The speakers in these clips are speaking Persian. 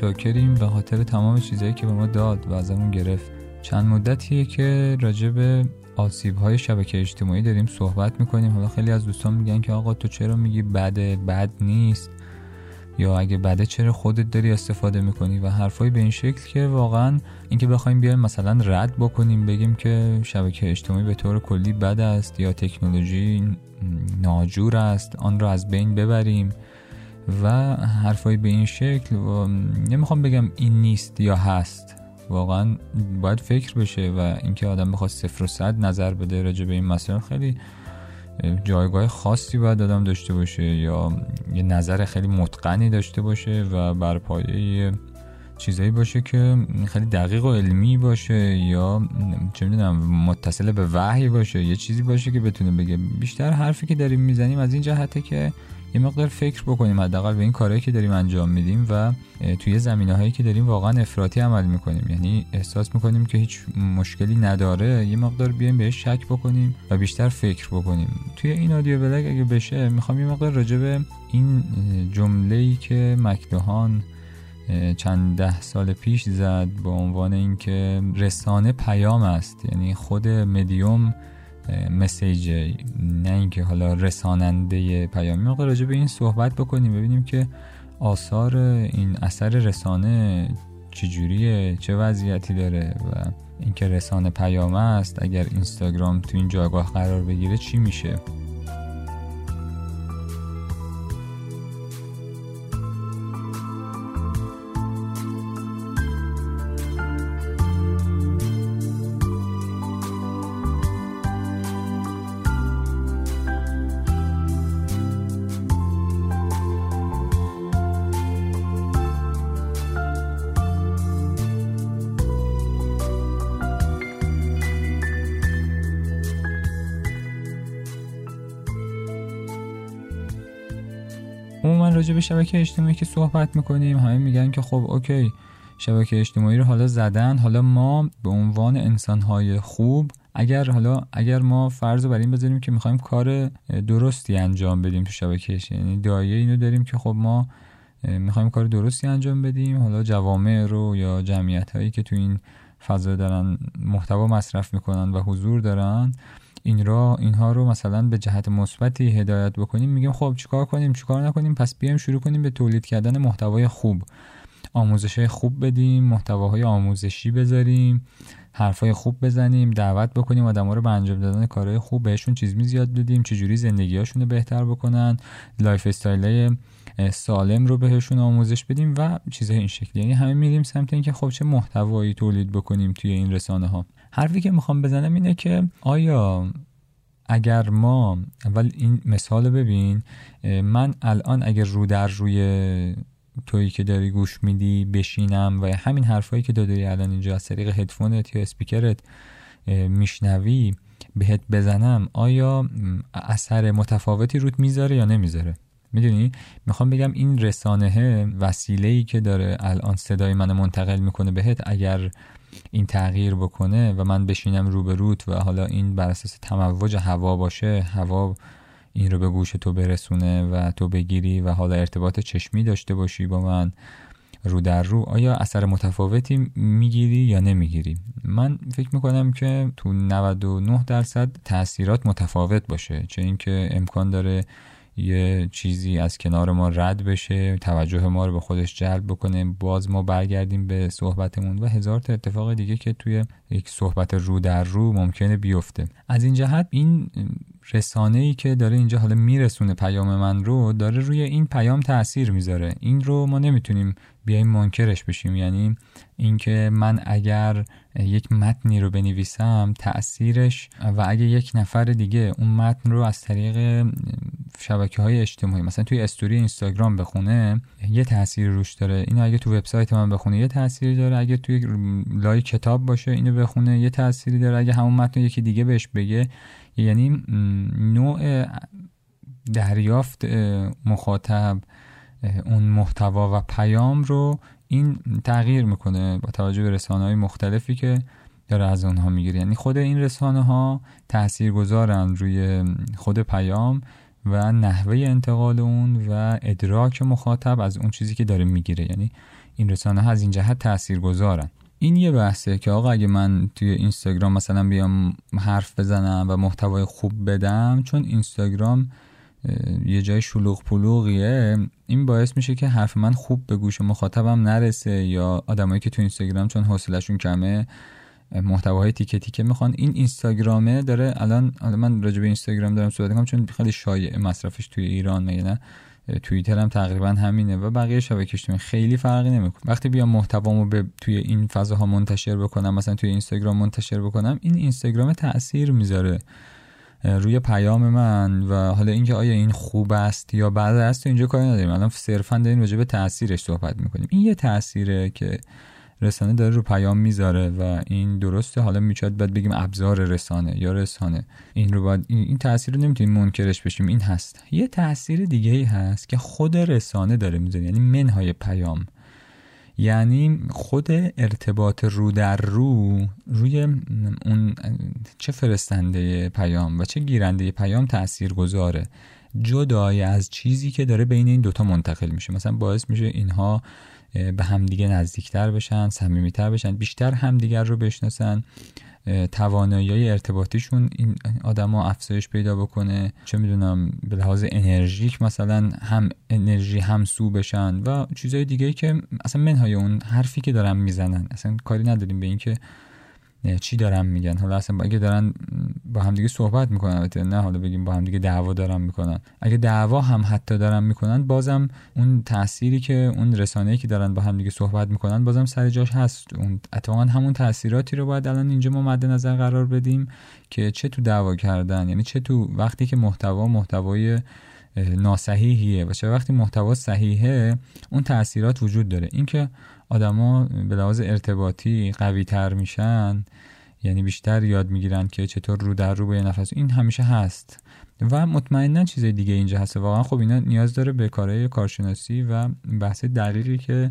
شاکریم به خاطر تمام چیزهایی که به ما داد و ازمون گرفت. چند مدتیه که راجع به آسیب های شبکه اجتماعی داریم صحبت می‌کنیم. حالا خیلی از دوستان میگن که آقا تو چرا میگی بده بد نیست؟ یا اگه بده چرا خودت داری استفاده می‌کنی؟ و حرفای به این شکل که واقعا اینکه بخوایم بیایم مثلا رد بکنیم بگیم که شبکه اجتماعی به طور کلی بد است یا تکنولوژی ناجور است آن را از بین ببریم. و حرفای به این شکل و نمی‌خوام بگم این نیست یا هست. واقعا باید فکر بشه و اینکه آدم بخواد صفر و صد نظر بده راجع به این مسائل خیلی جایگاه خاصی باید آدم داشته باشه یا یه نظر خیلی متقنی داشته باشه و بر پایه چیزایی باشه که خیلی دقیق و علمی باشه یا چه می‌دونم متصل به وحی باشه یه چیزی باشه که بتونه بگه بیشتر حرفی که داریم می‌زنیم از این جهته که یه مقدار فکر بکنیم حداقل به این کارهایی که داریم انجام میدیم و توی زمینه هایی که داریم واقعا افراطی عمل می‌کنیم. یعنی احساس می‌کنیم که هیچ مشکلی نداره. یه مقدار بیایم بهش شک بکنیم و بیشتر فکر بکنیم. توی این آدیو بلگ اگه بشه می‌خوام یه مقدار راجع به این جمله ای که مکدوهان چند ده سال پیش زد به عنوان اینکه رسانه پیام است. یعنی خود مدیوم مسیج نه اینکه حالا رساننده پیامی موقع راجع به این صحبت بکنیم ببینیم که آثار این اثر رسانه چجوریه چه وضعیتی داره و اینکه رسانه پیام است اگر اینستاگرام تو این جایگاه قرار بگیره چی میشه. راجع به شبکه اجتماعی که صحبت می‌کنیم همه میگن که خب اوکی شبکه اجتماعی رو حالا زدن. حالا ما به عنوان انسانهای خوب اگر حالا اگر ما فرض بر این بذاریم که می‌خوایم کار درستی انجام بدیم تو شبکه یعنی دایه اینو داریم که خب ما می‌خوایم کار درستی انجام بدیم. حالا جوامع رو یا جمعیت هایی که تو این فضا دارن محتوا مصرف می‌کنن و حضور دارن. این را اینها رو مثلا به جهت مثبتی هدایت بکنیم. میگیم خب چیکار کنیم؟ چیکار نکنیم؟ پس بیایم شروع کنیم به تولید کردن محتوای خوب. آموزش خوب بدیم محتواهای آموزشی بذاریم حرفای خوب بزنیم دعوت بکنیم آدما رو به انجام دادن کارهای خوب بهشون چیز می زیاد بدیم چجوری زندگیهاشون رو بهتر بکنن lifestyle سالم رو بهشون آموزش بدیم و چیزهای این شکلی. یعنی همه میریم سمت اینکه خب چه محتوایی تولید بکنیم توی این رسانه ها حرفی که می‌خوام بزنم اینه که آیا اگر ما اول این مثال ببین من الان اگر رو در روی تویی که داری گوش میدی بشینم و همین حرفایی که داری الان اینجا از طریق هدفونت یا اسپیکرت میشنوی بهت بزنم آیا اثر متفاوتی روت می‌ذاره یا نمی‌ذاره؟ می‌دونی؟ می‌خوام بگم این رسانه وسیله ای که داره الان صدای من منتقل می‌کنه بهت اگر این تغییر بکنه و من بشینم رو به روت و حالا این بر اساس تموج هوا باشه هوا این رو به گوش تو برسونه و تو بگیری و حالا ارتباط چشمی داشته باشی با من رو در رو آیا اثر متفاوتی می‌گیری یا نمی‌گیری؟ من فکر می‌کنم که تو 99 درصد تاثیرات متفاوت باشه چه اینکه امکان داره یه چیزی از کنار ما رد بشه توجه ما رو به خودش جلب بکنه. باز ما برگردیم به صحبتمون و هزار تا اتفاق دیگه که توی یک صحبت رو در رو ممکنه بیفته. از این جهت این رسانه ای که داره اینجا حالا میرسونه پیام من رو داره روی این پیام تاثیر می‌ذاره. این رو ما نمی‌تونیم بیایم منکرش بشیم. یعنی اینکه من اگر یک متنی رو بنویسم تاثیرش و اگه یک نفر دیگه اون متن رو از طریق شبکه های اجتماعی مثلا توی استوری اینستاگرام بخونه یه تاثیر روش داره. اینو اگه تو وبسایت من بخونه یه تاثیری داره. اگه توی لای کتاب باشه اینو بخونه یه تأثیری داره. اگه همون متن یکی دیگه بهش بگه یعنی نوع دریافت مخاطب اون محتوا و پیام رو این تغییر می‌کنه با توجه به رسانه های مختلفی که داره از اونها می‌گیره. یعنی خود این رسانه ها تأثیر گذارن روی خود پیام و نحوه انتقال اون و ادراک مخاطب از اون چیزی که داره می‌گیره. یعنی این رسانه ها از این جهت تأثیر گذارن این یه بحثه که آقا اگه من توی اینستاگرام مثلا بیام حرف بزنم و محتوای خوب بدم چون اینستاگرام یه جای شلوغ پلوغیه این باعث میشه که حرف من خوب به گوش مخاطبم نرسه یا آدمایی که تو اینستاگرام چون حوصلهشون کمه محتواهای تیکه تیکه می‌خوان. این اینستاگرامه داره الان من راجع به اینستاگرام دارم صحبت می‌کنم چون خیلی شایع مصرفش توی ایران نه؟ توییتر هم تقریبا همینه و بقیه شبکه اجتماعی خیلی فرقی نمی‌کنه. وقتی بیام محتوامو به توی این فضاها منتشر بکنم مثلا توی اینستاگرام منتشر بکنم این اینستاگرام تاثیر می‌ذاره روی پیام من و حالا اینکه آیا این خوب است یا بد است اینجا کاری نداریم. الان صرفا داریم راجع به تاثیرش صحبت می‌کنیم. این یه تاثیره که رسانه داره رو پیام می‌ذاره و این درسته. حالا می‌شد باید بگیم ابزار رسانه یا رسانه. این رو باید این تاثیر رو نمی‌تونیم منکرش بشیم. این هست. یه تاثیر دیگه ای هست که خود رسانه داره می‌ذاره. یعنی منهای پیام. یعنی خود ارتباط رو در رو روی اون چه فرستنده پیام و چه گیرنده پیام تأثیر گذاره. جدای از چیزی که داره بین این دوتا منتقل میشه. مثلا باعث میشه اینها به همدیگه نزدیکتر بشن صمیمیتر بشن بیشتر همدیگر رو بشناسن. توانایی ارتباطیشون این آدما افزایش پیدا بکنه. چه می‌دونم به لحاظ انرژیک مثلا هم انرژی هم سو بشن و چیزهای دیگه که اصلا منهای اون حرفی که دارن می‌زنن. اصلا کاری نداریم به اینکه چی دارن میگن؟ حالا اصلا اگه دارن با همدیگه صحبت می‌کنن نه حالا بگیم با همدیگه دعوا دارن می‌کنن. اگه دعوا هم حتی دارن می‌کنن بازم اون تأثیری که اون رسانه‌ای که دارن با همدیگه صحبت می‌کنن بازم سر جاش هست. اون اتفاقا همون تاثیراتی رو باید الان اینجا ما مد نظر قرار بدیم که چه تو دعوا کردن یعنی چه تو وقتی که محتوا محتوای ناصحیحیه و چه وقتی محتوا صحیحه اون تاثیرات وجود داره. اینکه آدما به لحاظ ارتباطی قوی تر میشن یعنی بیشتر یاد می‌گیرن که چطور رو در رو با یه نفس. این همیشه هست. و مطمئنا چیز دیگه اینجا هست. واقعا خب اینا نیاز داره به کارهای کارشناسی و بحث دقیقی که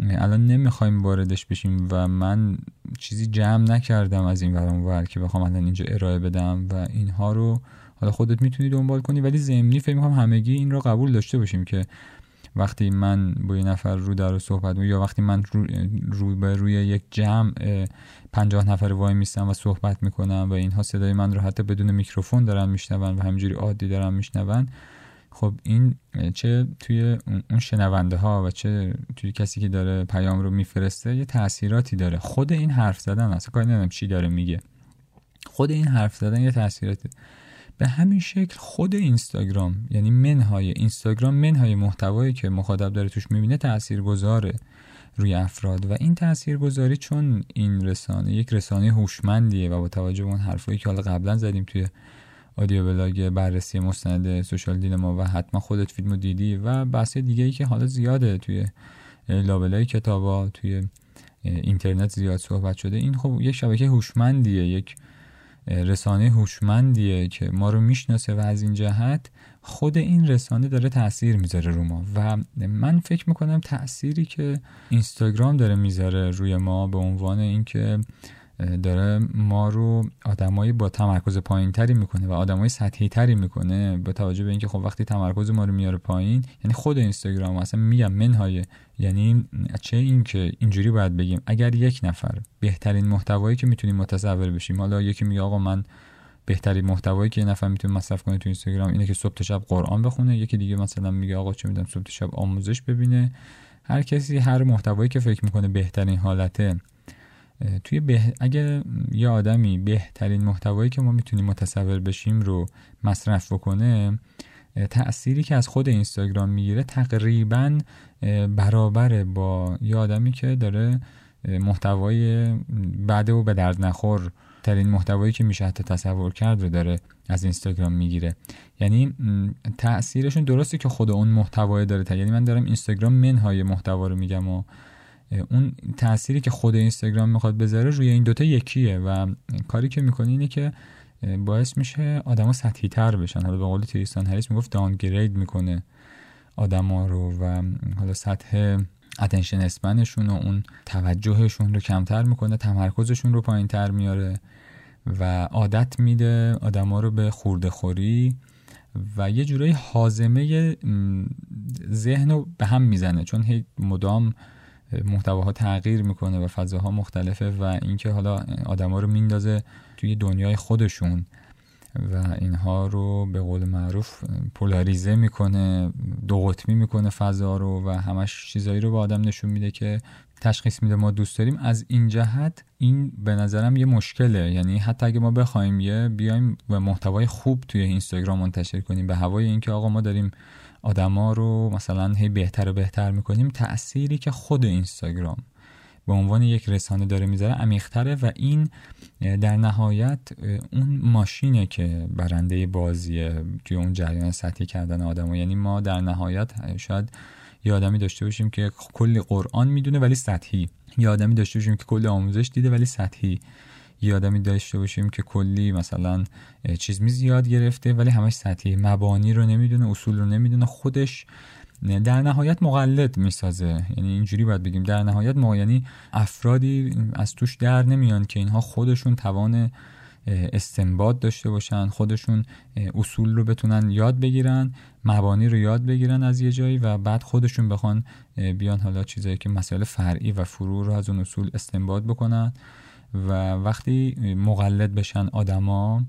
الان نمی‌خوایم واردش بشیم و من چیزی جمع نکردم از این ورم ور که بخوام الان اینجا ارائه بدم و اینها رو حالا خودت می‌تونی دنبال کنی ولی ضمنی فکر می‌کنم همگی این رو قبول داشته باشیم که وقتی من با یه نفر رو در صحبت یا وقتی من رو, رو به روی یک جمع پنجاه نفر وای میستم و صحبت می‌کنم و اینها صدای من رو حتی بدون میکروفون دارن میشنون و همجوری عادی دارن میشنون خب این چه توی اون شنونده ها و چه توی کسی که داره پیام رو میفرسته یه تاثیراتی داره. خود این حرف زدن اصلا کاری ندارم چی داره میگه. خود این حرف زدن یه تاثیراتی به همین شکل خود اینستاگرام یعنی منهای اینستاگرام منهای محتوایی که مخاطب داره توش می‌بینه گذاره روی افراد. و این تاثیرگذاری چون این رسانه یک رسانه هوشمندیه و با توجه به اون حرفایی که حالا قبلا زدیم توی آدیو بلاگ بررسی مستند سوشال دیلما و حتما خودت فیلمو دیدی و بحث دیگه ای که حالا زیاده توی لابلای کتابا توی اینترنت زیاد صحبت شده. این خب یک شبکه هوشمندیه یک رسانه هوشمندیه که ما رو می‌شناسه و از این جهت خود این رسانه داره تاثیر می‌ذاره رو ما. و من فکر می‌کنم تأثیری که اینستاگرام داره می‌ذاره روی ما به عنوان اینکه داره ما رو آدمایی با تمرکز پایین تری می‌کنه و آدمای سطحی تری می‌کنه با توجه به اینکه خب وقتی تمرکز ما رو میاره پایین یعنی خود اینستاگرام اصلا میگم منهای یعنی چه این که اینجوری باید بگیم. اگر یک نفر بهترین محتوایی که می‌تونیم متصور بشیم حالا یکی میگه آقا من بهترین محتوایی که یه نفر می‌تونه مصرف کنه تو اینستاگرام اینه که صبح شب قرآن بخونه یکی دیگه مثلا میگه آقا چه می‌دونم صبح شب آموزش ببینه. هر کسی هر محتوایی که فکر می‌کنه بهترین حالته توی به... اگه یه آدمی بهترین محتوایی که ما می‌تونیم متصور بشیم رو مصرف بکنه تأثیری که از خود اینستاگرام می‌گیره تقریبا برابره با یه آدمی که داره محتوای بعد و به درد نخور ترین محتوایی که میشه حتی تصور کرد رو داره از اینستاگرام می‌گیره. یعنی تاثیرشون درسته که خود اون محتوای داره یعنی من دارم اینستاگرام منهای محتوا رو میگم و اون تأثیری که خود اینستاگرام می‌خواد بذاره روی این دوتا یکیه و کاری که می‌کنه اینه که باعث میشه آدما سطحی تر بشن. حالا به قول تریستان هریس می‌گفت دانگرید می‌کنه آدما رو و حالا سطح اتنشن اسپنشون و اون توجهشون رو کمتر می‌کنه تمرکزشون رو پایین تر میاره و عادت میده آدما رو به خورده خوری و یه جورایی حازمه ذهن رو به هم می‌زنه. چون هی مدام محتواها تغییر می‌کنه و فضاها مختلفه و اینکه حالا آدما رو میندازه توی دنیای خودشون و اینها رو به قول معروف پولاریزه می‌کنه دو قطبی می‌کنه فضا رو و همش چیزایی رو به آدم نشون میده که تشخیص میده ما دوست داریم. از این جهت این به نظرم یه مشکله. یعنی حتی اگه ما بخوایم یه بیایم و محتوای خوب توی اینستاگرام منتشر کنیم به هوای اینکه آقا ما داریم آدما رو مثلا هی بهتر و بهتر می‌کنیم. تأثیری که خود اینستاگرام به عنوان یک رسانه داره می‌ذاره عمیقتره و این در نهایت اون ماشینه که برنده بازیه توی اون جریان سطحی کردن آدم یعنی ما در نهایت شاید یه آدمی داشته باشیم که کلی قرآن می‌دونه ولی سطحی. یه آدمی داشته باشیم که کلی آموزش دیده ولی سطحی. یه آدمی داشته باشیم که کلی مثلا چیز می زیاد گرفته ولی همش سطحی مبانی رو نمی‌دونه اصول رو نمی‌دونه خودش در نهایت مقلد می‌سازه. یعنی اینجوری باید بگیم در نهایت ما یعنی افرادی از توش در نمیان که اینها خودشون توان استنباط داشته باشن خودشون اصول رو بتونن یاد بگیرن مبانی رو یاد بگیرن از یه جایی و بعد خودشون بخوان بیان حالا چیزایی که مسائل فرعی و فروع رو از اون اصول استنباط بکنن. و وقتی مقلد بشن آدما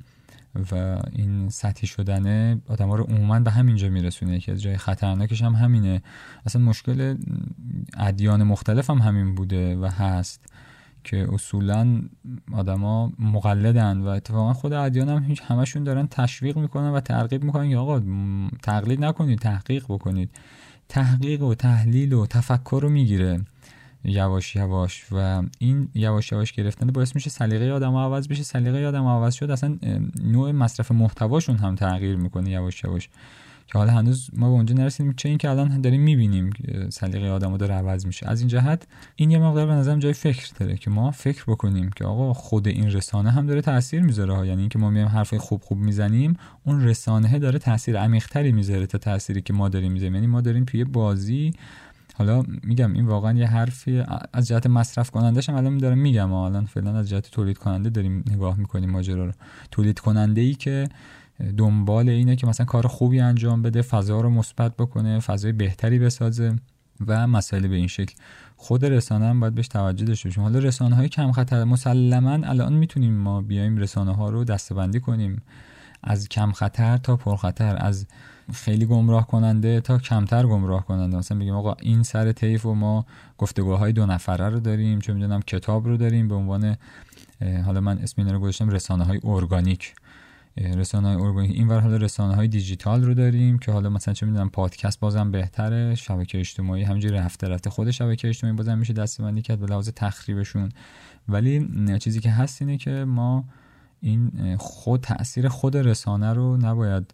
و این سطحی شدنه آدم ها رو عموما به همینجا میرسونه. که از جای خطرناکش هم همینه. اصلا مشکل ادیان مختلف هم همین بوده و هست که اصولا آدما مقلدن و اتفاقا خود ادیان هم هیچ همشون دارن تشویق می‌کنن و ترغیب می‌کنن که آقا تقلید نکنید تحقیق بکنید. تحقیق و تحلیل و تفکر رو می‌گیره. یواش یواش و این یواش یواش گرفتن باعث میشه سلیقه آدم عوض بشه. سلیقه آدم عوض شد اصلا نوع مصرف محتواشون هم تغییر می‌کنه یواش یواش. که حالا هنوز ما به اونجا نرسیدیم چه این که الان داریم می‌بینیم سلیقه آدمو داره عوض میشه. از این جهت این یه مقدار به نظرم جای فکر داره که ما فکر بکنیم که آقا خود این رسانه هم داره تاثیر می‌ذاره ها. یعنی اینکه ما میایم حرف خوب خوب می‌زنیم اون رسانه داره تاثیر عمیق‌تری می‌ذاره تا تأثیری که ما داریم می‌ذاریم. یعنی ما داریم توی بازی حالا میگم این واقعا یه حرفی از جهت مصرف کنندش هم الان دارم میگم الان فعلا از جهت تولید کننده داریم نگاه می‌کنیم ماجرا رو. تولید کننده ای که دنبال اینه که مثلا کار خوبی انجام بده فضا رو مثبت بکنه فضای بهتری بسازه و مسائل به این شکل. خود رسانه هم باید بهش توجه داشته باشیم. حالا رسانه های کم خطر مسلما الان می‌تونیم ما بیایم رسانه ها رو دستبندی کنیم. از کم خطر تا پر خطر از خیلی گمراه کننده تا کمتر گمراه کننده. مثلا بگیم آقا این سر طیف و ما گفتگوهای دو نفره رو داریم چه می‌دونم کتاب رو داریم. به عنوان حالا من اسم اینا رو گذاشتم رسانه های ارگانیک. رسانه های ارگانیک. این ور حالا رسانه های دیجیتال رو داریم که حالا مثلا چه می‌دونم پادکست بازم بهتره. شبکه اجتماعی همینجوری رفته رفته خود شبکه اجتماعی بازم میشه دستبندی کرد به لحاظ تخریبشون. ولی چیزی که هست اینه که ما این خود تاثیر خود رسانه رو نباید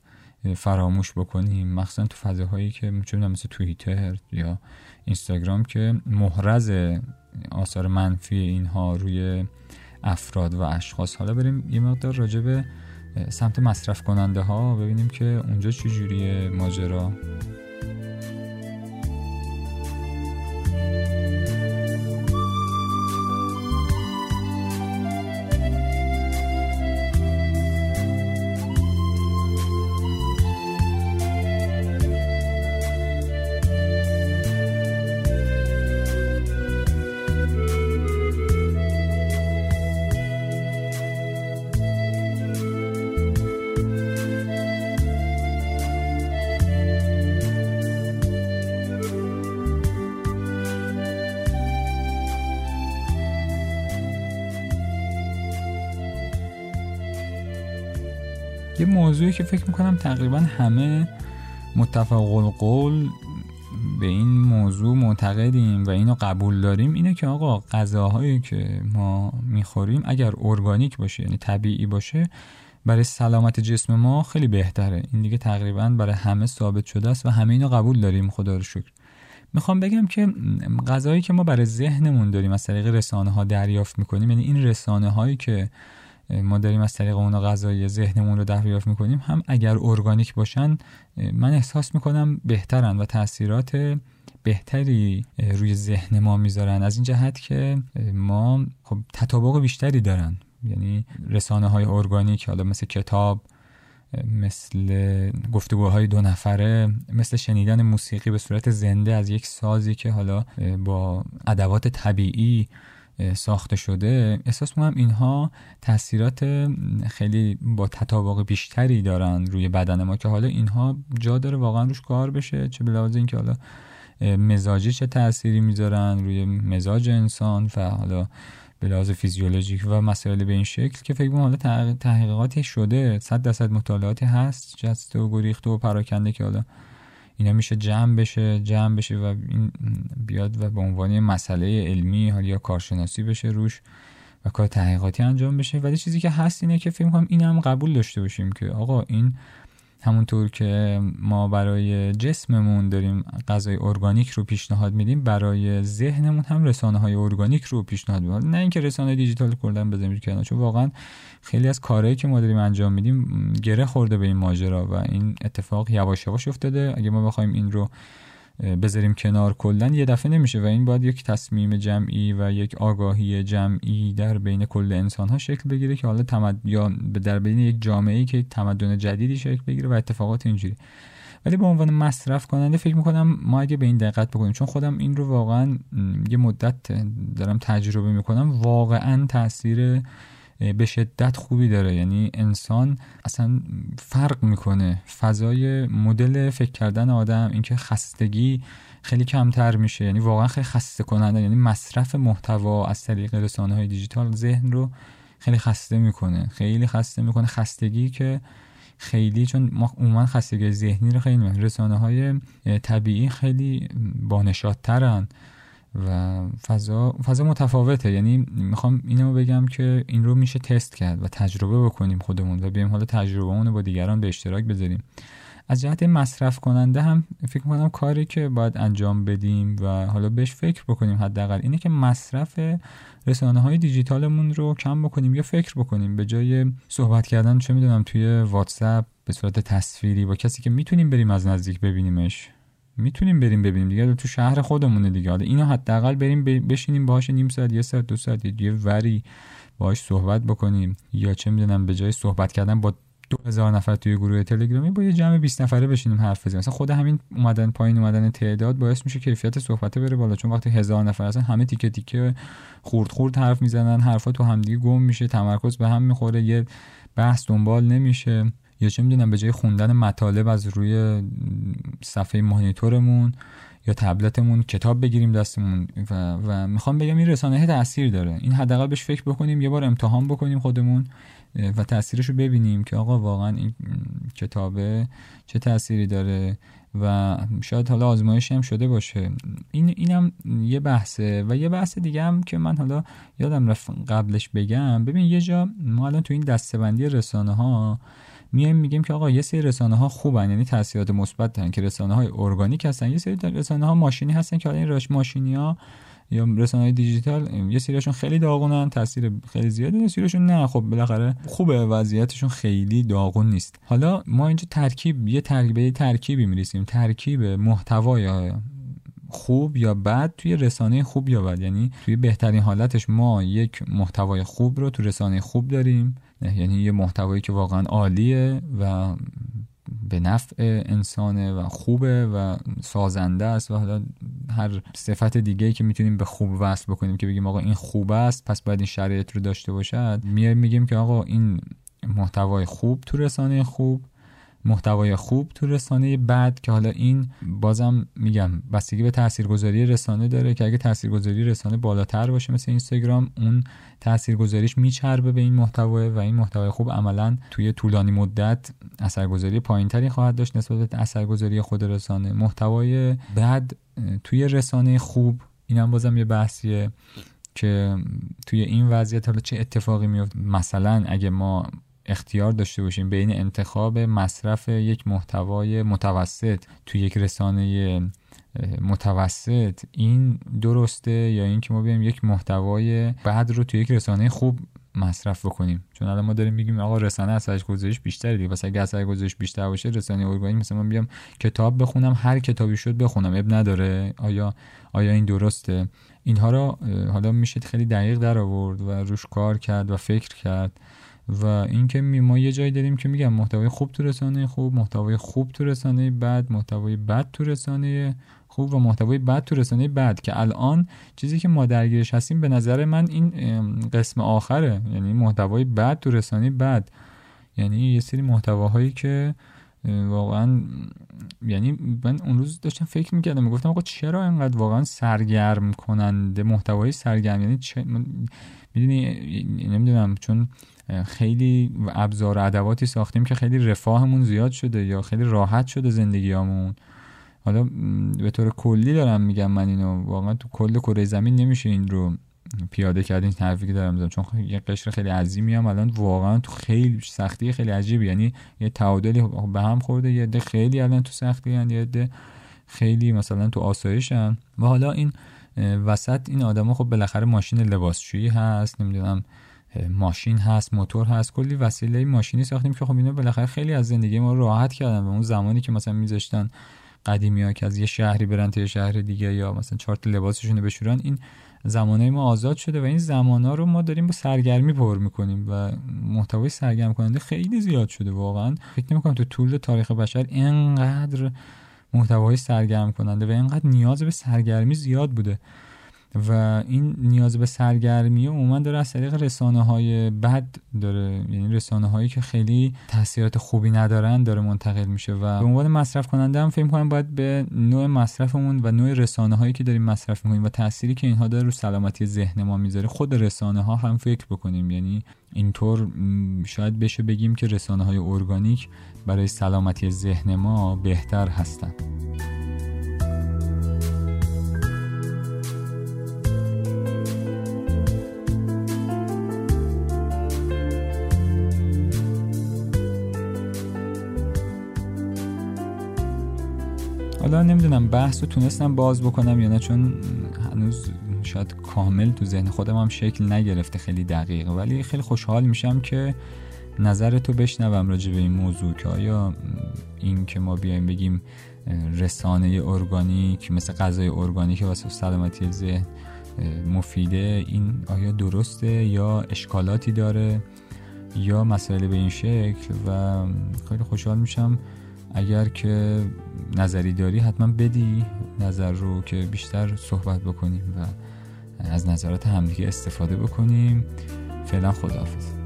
فراموش بکنیم. مخصوصا تو فضاهایی که چون مثل توییتر یا اینستاگرام که محرز آثار منفی اینها روی افراد و اشخاص. حالا بریم یه مقدار راجع به سمت مصرف کننده ها ببینیم که اونجا چجوریه ماجرا. موضوعی که فکر می‌کنم تقریبا همه متفق القول به این موضوع معتقدیم و اینو قبول داریم اینه که آقا غذاهایی که ما می‌خوریم اگر ارگانیک باشه یعنی طبیعی باشه برای سلامت جسم ما خیلی بهتره. این دیگه تقریبا برای همه ثابت شده است و همه اینو قبول داریم. خدا رو شکر. می‌خوام بگم که غذایی که ما برای ذهنمون داریم از طریق رسانه ها دریافت می‌کنیم یعنی این رسانه هایی که ما داریم از طریق اون غذای ذهنمون رو دریافت می‌کنیم. هم اگر ارگانیک باشن من احساس می‌کنم بهترن و تاثیرات بهتری روی ذهن ما می‌ذارن. از این جهت که ما خب تطابق بیشتری دارن. یعنی رسانه های ارگانیک حالا مثل کتاب مثل گفتگوهای دو نفره مثل شنیدن موسیقی به صورت زنده از یک سازی که حالا با ادوات طبیعی ساخته شده. احساس می‌کنم اینها تاثیرات خیلی با تطابق بیشتری دارن روی بدن ما که حالا اینها جا داره واقعا روش کار بشه چه به لحاظ اینکه حالا مزاجی چه تأثیری می‌ذارن روی مزاج انسان و حالا به لحاظ فیزیولوژیک و مسائل به این شکل که فکر حالا تحقیقاتی شده صد درصد مطالعاتی هست جسته و گریخته و پراکنده که حالا اینا میشه جمع بشه جمع بشه و این بیاد و به عنوان مسئله علمی حالا یا کارشناسی بشه روش و کار تحقیقاتی انجام بشه. ولی چیزی که هست اینه که فکر کنم این هم قبول داشته باشیم که آقا این همونطور که ما برای جسممون داریم غذای ارگانیک رو پیشنهاد میدیم برای ذهنمون هم رسانه های ارگانیک رو پیشنهاد میدیم. نه اینکه رسانه دیجیتال کلا بزنیم کنار چون واقعا خیلی از کارهایی که ما داریم انجام میدیم گره خورده به این ماجرا و این اتفاق یواش یواش افتاده. اگه ما بخوایم این رو بذاریم کنار کلا. یه دفعه نمیشه و این باید یک تصمیم جمعی و یک آگاهی جمعی در بین کل انسان ها شکل بگیره که حالا تمد... یا در بین یک جامعه که تمدن جدیدی شکل بگیره و اتفاقات اینجوری. ولی به عنوان مصرف کننده فکر می‌کنم ما اگه به این دقت بکنیم چون خودم این رو واقعا یه مدت دارم تجربه می‌کنم واقعا تاثیر به شدت خوبی داره. یعنی انسان اصلا فرق می‌کنه. فضای مدل فکر کردن آدم اینکه خستگی خیلی کمتر میشه. یعنی واقعا خیلی خسته کننده. یعنی مصرف محتوا از طریق رسانه های دیجیتال ذهن رو خیلی خسته می‌کنه. خیلی خسته می‌کنه. خستگی که خیلی چون ما عموما خستگی ذهنی رو خیلی رسانه های طبیعی خیلی بانشادترن و فضا فضا متفاوته. یعنی می‌خوام اینو بگم که این رو میشه تست کرد و تجربه بکنیم خودمون و بیایم حالا تجربه رو با دیگران به اشتراک بذاریم. از جهت مصرف کننده هم فکر می‌کنم کاری که باید انجام بدیم و حالا بهش فکر بکنیم حداقل اینه که مصرف رسانه های دیجیتالمون رو کم بکنیم یا فکر بکنیم. به جای صحبت کردن چه می‌دونم توی واتساپ به صورت تصویری با کسی که می‌تونیم بریم از نزدیک ببینیمش. می‌تونیم بریم ببینیم دیگه. تو شهر خودمونه دیگه. حالا اینو حداقل بریم بشینیم باهاش نیم ساعت یه ساعت دو ساعت یه وری باهاش صحبت بکنیم. یا چه می‌دونم به جای صحبت کردن با دو هزار نفر توی گروه تلگرامی با یه جمع 20 نفره بشینیم حرف بزنیم. مثلا خود همین اومدن پایین اومدن تعداد باعث میشه کیفیت صحبت بره بالا. چون وقتی هزار نفر هستن همه تیکه تیکه خورد خورد حرف می‌زنن حرفا تو همدیگه گم میشه تمرکز به هم می‌خوره یه بحث دنبال نمیشه. یا چه می‌دونم به جای خوندن مطالب از روی صفحه مانیتورمون یا تبلتمون کتاب بگیریم دستمون و, و می‌خوام بگم این رسانه تاثیر داره. این حداقل بهش فکر بکنیم یه بار امتحان بکنیم خودمون و تاثیرش رو ببینیم که آقا واقعا این کتابه چه تأثیری داره و شاید حالا آزمایشی هم شده باشه. این اینم یه بحثه و یه بحث دیگه هم که من حالا یادم رفت قبلش بگم. ببین یه جا ما الان تو این دستبندی رسانه ها میایم میگیم که آقا یه سری رسانه ها خوبن یعنی تاثیرات مثبت دارن که رسانه های ارگانیک هستن. یه سری رسانه ها ماشینی هستن که حالا این راش ماشینی ها یا رسانه های دیجیتال یه سریشون خیلی داغونن تاثیر خیلی زیاده یه سریشون نه. خب بالاخره خوبه وضعیتشون خیلی داغون نیست. حالا ما اینجا ترکیب یه ترکیب ترکیبی می‌رسیم. ترکیب محتوا یا خوب یا بد توی رسانه خوب یا بد. یعنی توی بهترین حالتش ما یک محتوای خوب رو تو رسانه خوب داریم. یعنی یه محتوایی که واقعا عالیه و به نفع انسانه و خوبه و سازنده است و حالا هر صفت دیگه که می‌تونیم به خوب وصل بکنیم که بگیم آقا این خوب است پس باید این شرایط رو داشته باشد. میایم میگیم که آقا این محتوای خوب تو رسانه خوب محتوای خوب تو رسانه بد که حالا این بازم میگم بستگی به تاثیرگذاری رسانه داره که اگه تاثیرگذاری رسانه بالاتر باشه مثل اینستاگرام اون تاثیرگذاریش میچربه به این محتوا و این محتوای خوب عملا توی طولانی مدت اثرگذاری پایینتری خواهد داشت نسبت به اثرگذاری خود رسانه. محتوای بد توی رسانه خوب اینم بازم یه بحثیه که توی این وضعیت حالا چه اتفاقی میفته مثلا اگه ما اختیار داشته باشیم بین انتخاب مصرف یک محتوای متوسط توی یک رسانه متوسط این درسته یا اینکه ما بیایم یک محتوای بعد رو توی یک رسانه خوب مصرف بکنیم؟ چون الان ما داریم میگیم آقا رسانه اثرش گذاریش بیشتره دیگه پس اگه اثر گذاریش بیشتر باشه رسانه ارگانیک مثلا من بیام کتاب بخونم هر کتابی شد بخونم اب نداره. آیا آیا این درسته؟ اینها رو حالا میشه خیلی دقیق در آورد و روش کار کرد و فکر کرد. و اینکه ما یه جایی داریم که میگم محتوای خوب تو رسانه خوب محتوای خوب تو رسانه بد محتوای بد تو رسانه خوب و محتوای بد تو رسانه بد. که الان چیزی که ما درگیرش هستیم به نظر من این قسم آخره. یعنی محتوای بد تو رسانه بد. یعنی یه سری محتواهایی که واقعا یعنی من اون روز داشتم فکر می‌کردم می‌گفتم آقا چرا اینقدر واقعا سرگرم کننده محتوای سرگرم؟ یعنی چه می‌دونی نمی‌دونم چون خیلی ابزار و ادواتی ساختیم که خیلی رفاهمون زیاد شده یا خیلی راحت شده زندگیامون. حالا به طور کلی دارم میگم من اینو. واقعا تو کل کره زمین نمیشه این رو پیاده کردین حرفی که دارم می‌زنم. چون یه قشر خیلی عظیمی هم الان واقعا تو خیلی سختی خیلی عجیبی یعنی یه تعادلی به هم خورده یه عده خیلی الان تو سختی هن یه عده خیلی مثلا تو آسایشن و حالا این وسط این آدما خب بالاخره ماشین لباسشویی هست نمی‌دونم ماشین هست موتور هست کلی وسیله ماشینی ساختیم که خب اینا بالاخره خیلی از زندگی ما راحت کردن و اون زمانی که مثلا میذاشتن قدیمی ها که از یه شهری برن تا یه شهر دیگه یا مثلا چارت لباسشون رو بشورن این زمانه ما آزاد شده و این زمان ها رو ما داریم با سرگرمی پر می‌کنیم و محتوای سرگرم کننده خیلی زیاد شده. واقعا فکر نمی‌کنم تو طول تاریخ بشر اینقدر محتوای سرگرم کننده و اینقدر نیاز به سرگرمی زیاد بوده. و این نیاز به سرگرمی عموما داره از طریق رسانه های بد داره. یعنی رسانه هایی که خیلی تاثیرات خوبی ندارن داره منتقل میشه و به عنوان مصرف کننده هم فکر کنم باید به نوع مصرفمون و نوع رسانه هایی که داریم مصرف می‌کنیم و تأثیری که اینها داره رو سلامتی ذهن ما می‌ذاره خود رسانه ها هم فکر بکنیم. یعنی اینطور شاید بشه بگیم که رسانه های ارگانیک برای سلامتی ذهن ما بهتر هستند حالا نمی‌دونم بحث رو تونستم باز بکنم یا نه چون هنوز شاید کامل تو ذهن خودم هم شکل نگرفته خیلی دقیق. ولی خیلی خوشحال میشم که نظر تو بشنوم راجع به این موضوع که آیا این که ما بیایم بگیم رسانه ارگانیک مثل غذای ارگانیک واسه سلامتی ذهن مفیده این آیا درسته یا اشکالاتی داره یا مسئله به این شکل؟ و خیلی خوشحال میشم اگر که نظری داری حتما بدی نظر رو که بیشتر صحبت بکنیم و از نظرات همدیگه استفاده بکنیم. فعلا خداحافظ.